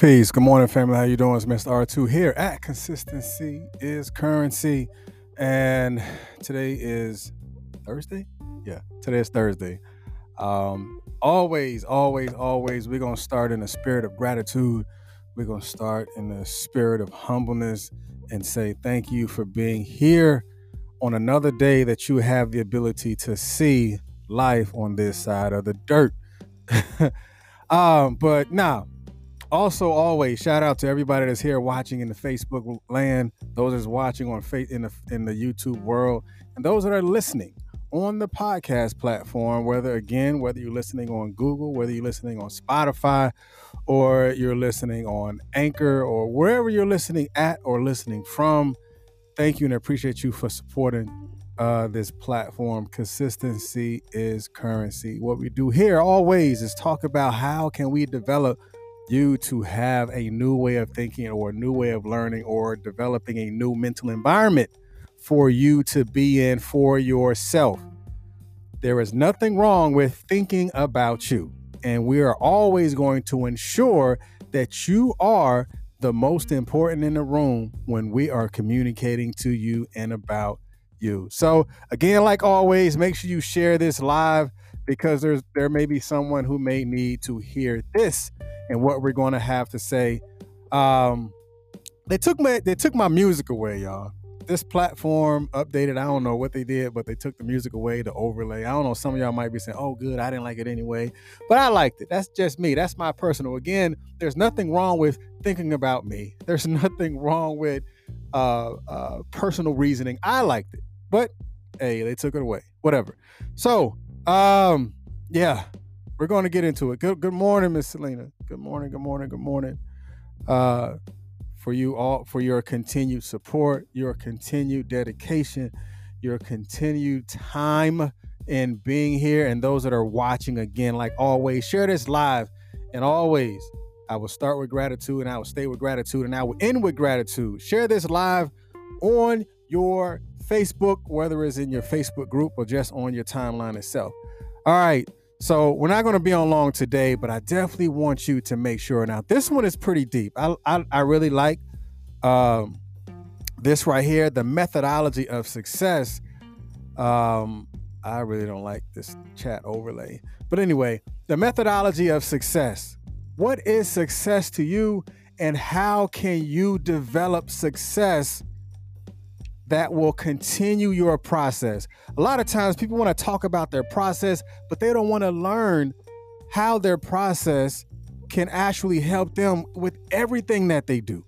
Peace. Good morning, family. How you doing? It's Mr. R2 here at Consistency is Currency. And today is Thursday? Yeah, today is Thursday. Um, always, always, always, we're going to start in the spirit of gratitude. We're going to start in the spirit of humbleness and say thank you for being here on another day that you have the ability to see life on this side of the dirt. um, but now, also, always shout out to everybody that's here watching in the Facebook land, those that's watching on faith in the in the YouTube world, and those that are listening on the podcast platform. Whether again, whether you're listening on Google, whether you're listening on Spotify, or you're listening on Anchor, or wherever you're listening at or listening from, thank you and appreciate you for supporting uh, this platform. Consistency is currency. What we do here always is talk about how can we develop you to have a new way of thinking or a new way of learning or developing a new mental environment for you to be in for yourself. There is nothing wrong with thinking about you. And we are always going to ensure that you are the most important in the room when we are communicating to you and about you. So, again, like always, make sure you share this live because there's there may be someone who may need to hear this and what we're going to have to say. Um, they took my they took my music away, y'all. This platform updated. I don't know what they did, but they took the music away, the overlay. I don't know. Some of y'all might be saying, "Oh, good, I didn't like it anyway," but I liked it. That's just me. That's my personal. Again, there's nothing wrong with thinking about me. There's nothing wrong with uh, uh, personal reasoning. I liked it, but hey, they took it away. Whatever. So, um, yeah, we're going to get into it. Good good morning, Miss Selena. Good morning, good morning, good morning. Uh for you all for your continued support, your continued dedication, your continued time in being here and those that are watching again like always share this live and always I will start with gratitude and I will stay with gratitude and I will end with gratitude. Share this live on your Facebook, whether it's in your Facebook group or just on your timeline itself. All right. So we're not going to be on long today, but I definitely want you to make sure. Now, this one is pretty deep. I I, I really like um, this right here, the methodology of success. Um, I really don't like this chat overlay, but anyway, the methodology of success. What is success to you, and how can you develop success that will continue your process. A lot of times people want to talk about their process, but they don't want to learn how their process can actually help them with everything that they do.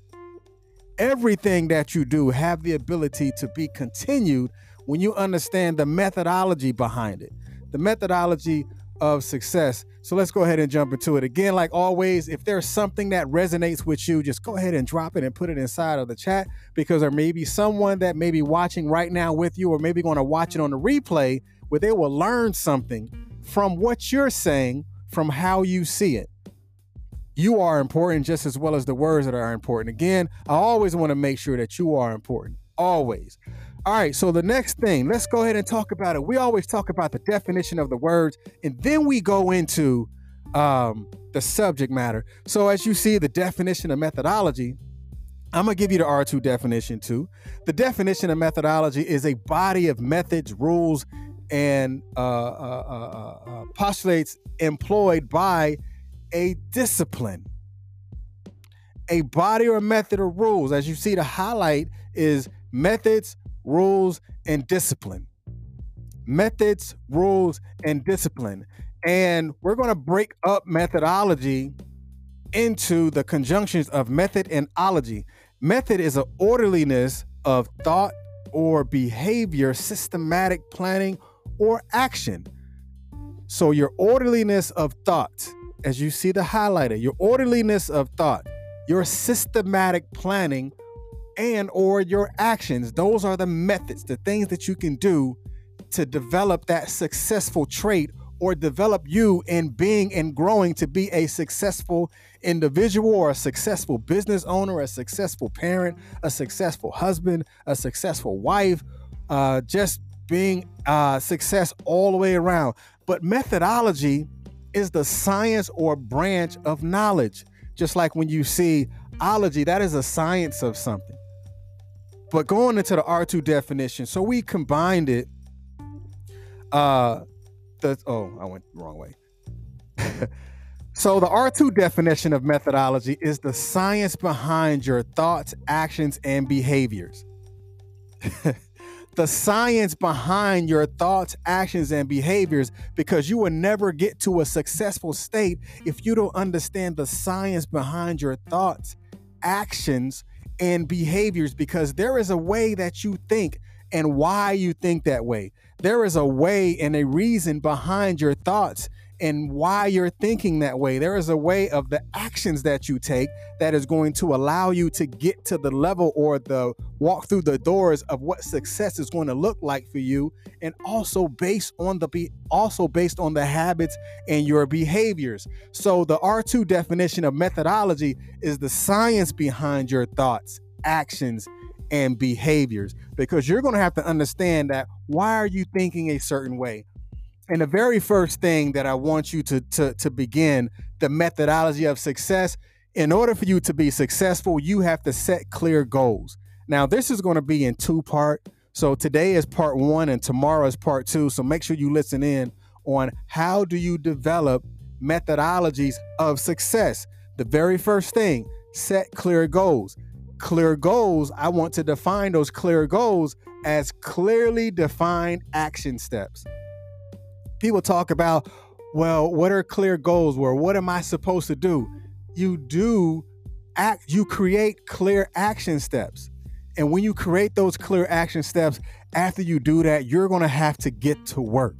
Everything that you do have the ability to be continued when you understand the methodology behind it. The methodology of success. So let's go ahead and jump into it. Again, like always, if there's something that resonates with you, just go ahead and drop it and put it inside of the chat because there may be someone that may be watching right now with you or maybe going to watch it on the replay where they will learn something from what you're saying, from how you see it. You are important just as well as the words that are important. Again, I always want to make sure that you are important. Always. All right, so the next thing, let's go ahead and talk about it. We always talk about the definition of the words, and then we go into um, the subject matter. So, as you see, the definition of methodology, I'm gonna give you the R2 definition too. The definition of methodology is a body of methods, rules, and uh, uh, uh, uh postulates employed by a discipline. A body or method of rules. As you see, the highlight is methods, rules, and discipline. Methods, rules, and discipline. And we're going to break up methodology into the conjunctions of method and ology. Method is an orderliness of thought or behavior, systematic planning, or action. So, your orderliness of thought, as you see the highlighter, your orderliness of thought, your systematic planning and or your actions. Those are the methods the things that you can do to develop that successful trait or develop you in being and growing to be a successful individual or a successful business owner a successful parent a successful husband a successful wife uh, just being uh, success all the way around. But methodology is the science or branch of knowledge. Just like when you see ology, that is a science of something. But going into the R2 definition, so we combined it. Uh, the oh, I went the wrong way. so the R2 definition of methodology is the science behind your thoughts, actions, and behaviors. the science behind your thoughts, actions, and behaviors because you will never get to a successful state if you don't understand the science behind your thoughts, actions, and behaviors because there is a way that you think and why you think that way. There is a way and a reason behind your thoughts and why you're thinking that way. There is a way of the actions that you take that is going to allow you to get to the level or the walk through the doors of what success is going to look like for you and also based on the be also based on the habits and your behaviors. So the R2 definition of methodology is the science behind your thoughts, actions, and behaviors because you're going to have to understand that why are you thinking a certain way and the very first thing that I want you to, to, to begin the methodology of success, in order for you to be successful, you have to set clear goals. Now, this is going to be in two part. So today is part one and tomorrow is part two. So make sure you listen in on how do you develop methodologies of success. The very first thing, set clear goals. Clear goals, I want to define those clear goals as clearly defined action steps people talk about, well, what are clear goals? Where what am I supposed to do? You do act, you create clear action steps. And when you create those clear action steps, after you do that, you're going to have to get to work.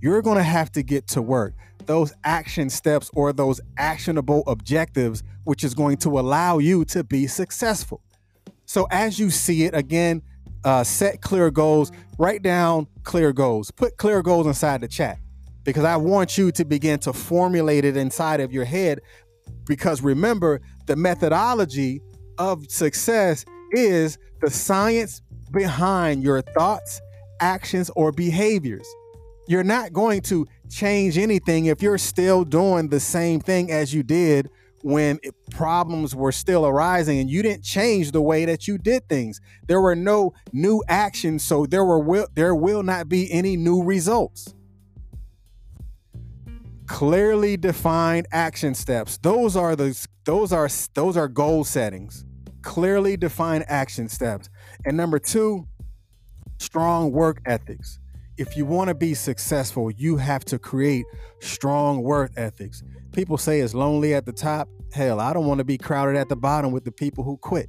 You're going to have to get to work. Those action steps or those actionable objectives, which is going to allow you to be successful. So, as you see it, again, uh, set clear goals, write down clear goals, put clear goals inside the chat because I want you to begin to formulate it inside of your head. Because remember, the methodology of success is the science behind your thoughts, actions, or behaviors. You're not going to change anything if you're still doing the same thing as you did when problems were still arising and you didn't change the way that you did things. There were no new actions, so there were will there will not be any new results. Clearly defined action steps. Those are the those are those are goal settings. Clearly defined action steps. And number 2, strong work ethics if you want to be successful, you have to create strong work ethics. People say it's lonely at the top. Hell, I don't want to be crowded at the bottom with the people who quit.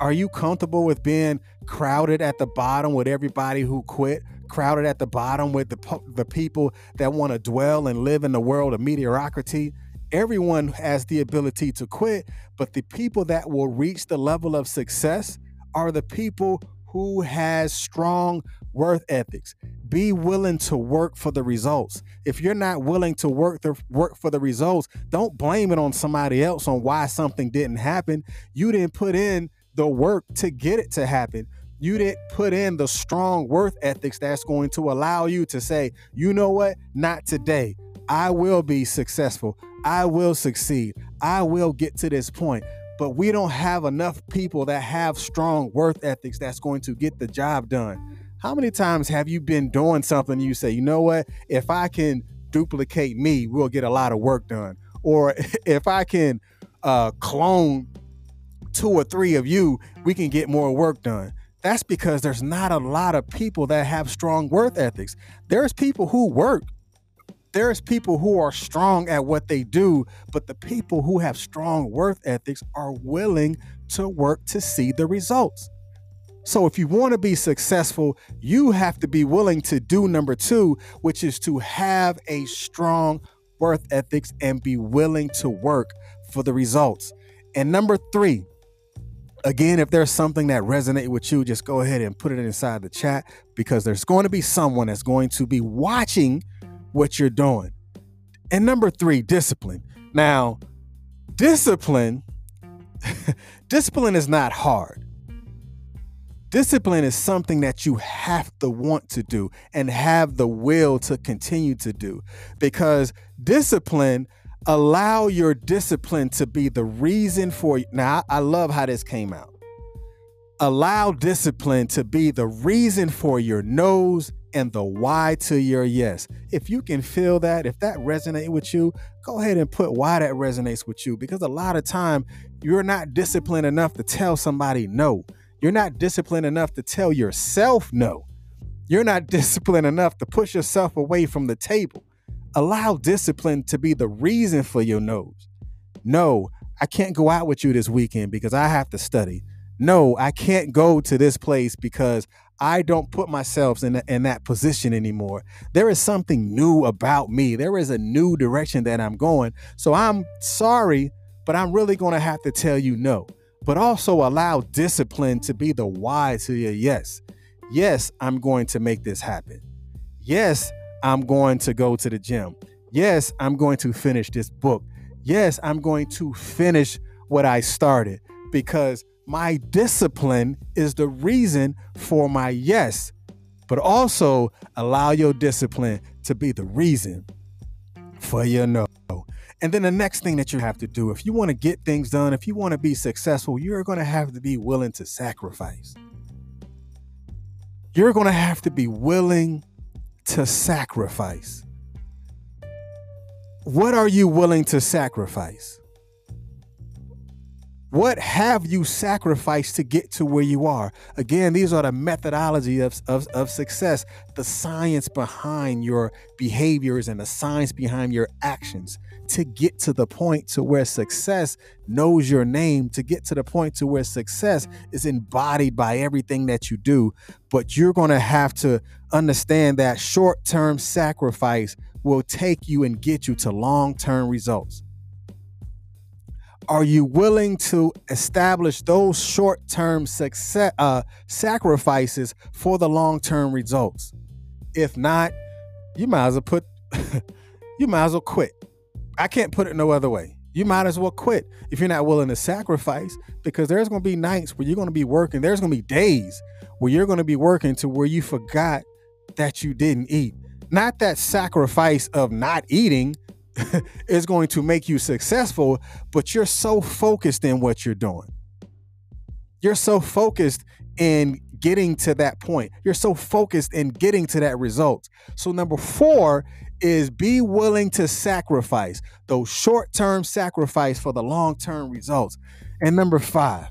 Are you comfortable with being crowded at the bottom with everybody who quit? Crowded at the bottom with the, the people that want to dwell and live in the world of mediocrity? Everyone has the ability to quit, but the people that will reach the level of success are the people who has strong worth ethics. Be willing to work for the results. If you're not willing to work the work for the results, don't blame it on somebody else on why something didn't happen. You didn't put in the work to get it to happen. You didn't put in the strong worth ethics that's going to allow you to say, you know what? Not today. I will be successful. I will succeed. I will get to this point but we don't have enough people that have strong worth ethics that's going to get the job done. How many times have you been doing something you say, you know what, if I can duplicate me, we'll get a lot of work done? Or if I can uh, clone two or three of you, we can get more work done. That's because there's not a lot of people that have strong worth ethics. There's people who work there's people who are strong at what they do, but the people who have strong worth ethics are willing to work to see the results. So, if you want to be successful, you have to be willing to do number two, which is to have a strong worth ethics and be willing to work for the results. And number three, again, if there's something that resonates with you, just go ahead and put it inside the chat because there's going to be someone that's going to be watching what you're doing. And number three, discipline. Now, discipline, discipline is not hard. Discipline is something that you have to want to do and have the will to continue to do because discipline Allow your discipline to be the reason for now. I love how this came out. Allow discipline to be the reason for your no's and the why to your yes. If you can feel that, if that resonates with you, go ahead and put why that resonates with you because a lot of time you're not disciplined enough to tell somebody no. You're not disciplined enough to tell yourself no. You're not disciplined enough to push yourself away from the table. Allow discipline to be the reason for your no's. No, I can't go out with you this weekend because I have to study. No, I can't go to this place because I don't put myself in, in that position anymore. There is something new about me. There is a new direction that I'm going. So I'm sorry, but I'm really going to have to tell you no. But also allow discipline to be the why to your yes. Yes, I'm going to make this happen. Yes, I'm going to go to the gym. Yes, I'm going to finish this book. Yes, I'm going to finish what I started because my discipline is the reason for my yes, but also allow your discipline to be the reason for your no. And then the next thing that you have to do, if you want to get things done, if you want to be successful, you're going to have to be willing to sacrifice. You're going to have to be willing to sacrifice. What are you willing to sacrifice? What have you sacrificed to get to where you are? Again, these are the methodology of, of, of, success, the science behind your behaviors and the science behind your actions to get to the point to where success knows your name, to get to the point to where success is embodied by everything that you do. But you're going to have to understand that short-term sacrifice will take you and get you to long-term results. Are you willing to establish those short-term success uh, sacrifices for the long-term results? If not, you might as well put you might as well quit. I can't put it no other way. You might as well quit if you're not willing to sacrifice because there's going to be nights where you're going to be working. There's going to be days where you're going to be working to where you forgot that you didn't eat. Not that sacrifice of not eating is going to make you successful, but you're so focused in what you're doing. You're so focused in getting to that point. You're so focused in getting to that result. So, number four is be willing to sacrifice those short term sacrifice for the long term results. And number five,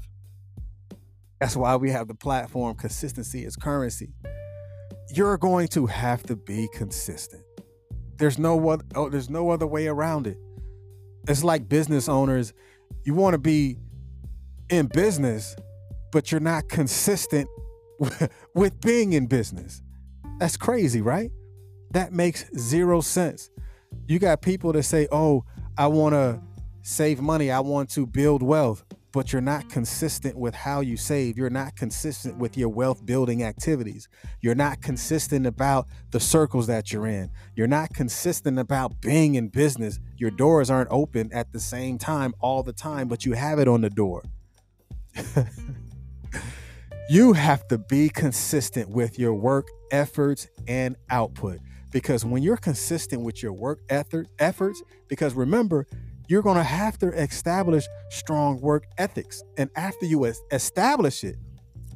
that's why we have the platform consistency is currency. You're going to have to be consistent. There's no other, oh, there's no other way around it. It's like business owners, you want to be in business, but you're not consistent with being in business. That's crazy, right? That makes zero sense. You got people that say, "Oh, I want to save money, I want to build wealth." But you're not consistent with how you save. You're not consistent with your wealth building activities. You're not consistent about the circles that you're in. You're not consistent about being in business. Your doors aren't open at the same time all the time, but you have it on the door. you have to be consistent with your work efforts and output because when you're consistent with your work effort, efforts because remember you're going to have to establish strong work ethics. And after you establish it,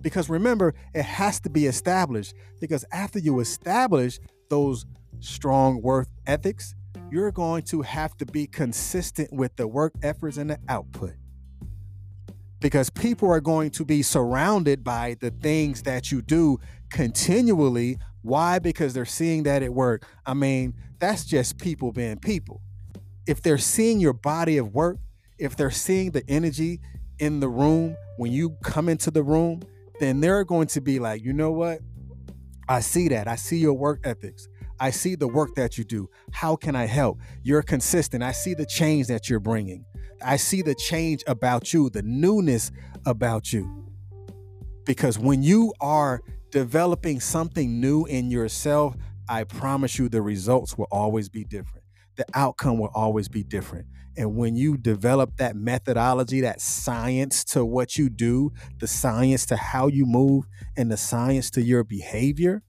because remember, it has to be established, because after you establish those strong work ethics, you're going to have to be consistent with the work efforts and the output. Because people are going to be surrounded by the things that you do continually. Why? Because they're seeing that it work. I mean, that's just people being people if they're seeing your body of work, if they're seeing the energy in the room when you come into the room, then they're going to be like, you know what? I see that. I see your work ethics. I see the work that you do. How can I help? You're consistent. I see the change that you're bringing. I see the change about you, the newness about you. Because when you are developing something new in yourself, I promise you the results will always be different the outcome will always be different. And when you develop that methodology, that science to what you do, the science to how you move, and the science to your behavior,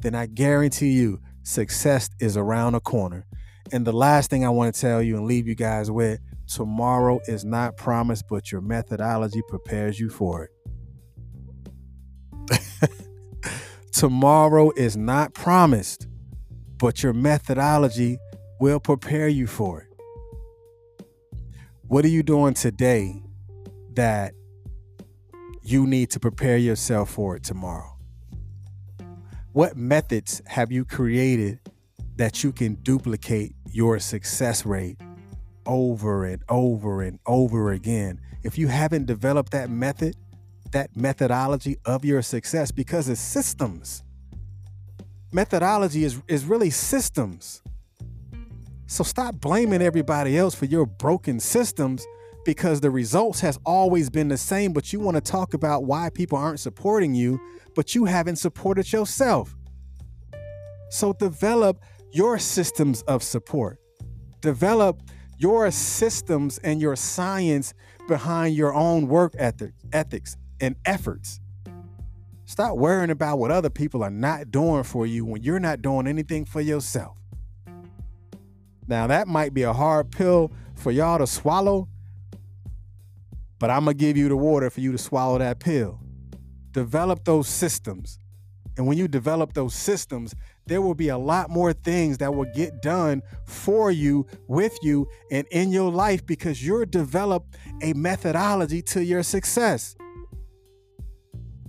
then I guarantee you success is around the corner. And the last thing I want to tell you and leave you guys with tomorrow is not promised, but your methodology prepares you for it. tomorrow is not promised, but your methodology will prepare you for it. What are you doing today that you need to prepare yourself for it tomorrow? What methods have you created that you can duplicate your success rate over and over and over again. If you haven't developed that method, that methodology of your success, because it's systems. Methodology is, is really systems. So stop blaming everybody else for your broken systems because the results has always been the same, but you want to talk about why people aren't supporting you, but you haven't supported yourself. So develop your systems of support. Develop your systems and your science behind your own work ethic, ethics and efforts. Stop worrying about what other people are not doing for you when you're not doing anything for yourself. Now, that might be a hard pill for y'all to swallow, but I'm going to give you the water for you to swallow that pill. Develop those systems. And when you develop those systems, there will be a lot more things that will get done for you, with you, and in your life because you're developed a methodology to your success.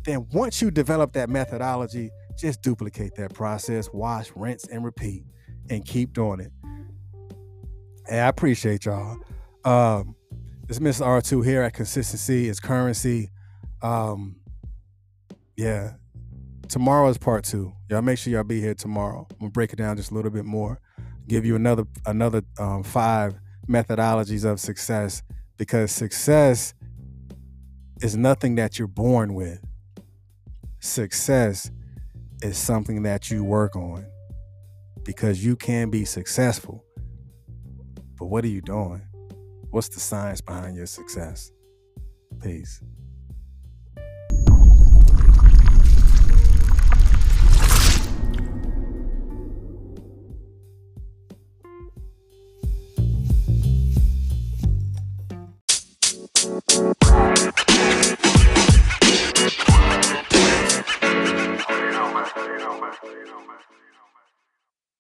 Then once you develop that methodology, just duplicate that process, wash, rinse, and repeat, and keep doing it. Hey, I appreciate y'all. Um, this Mr. R2 here at Consistency is Currency. Um, yeah, tomorrow is part two. Y'all make sure y'all be here tomorrow. I'm gonna break it down just a little bit more. Give you another another um, five methodologies of success because success is nothing that you're born with. Success is something that you work on because you can be successful. But what are you doing? What's the science behind your success? Peace.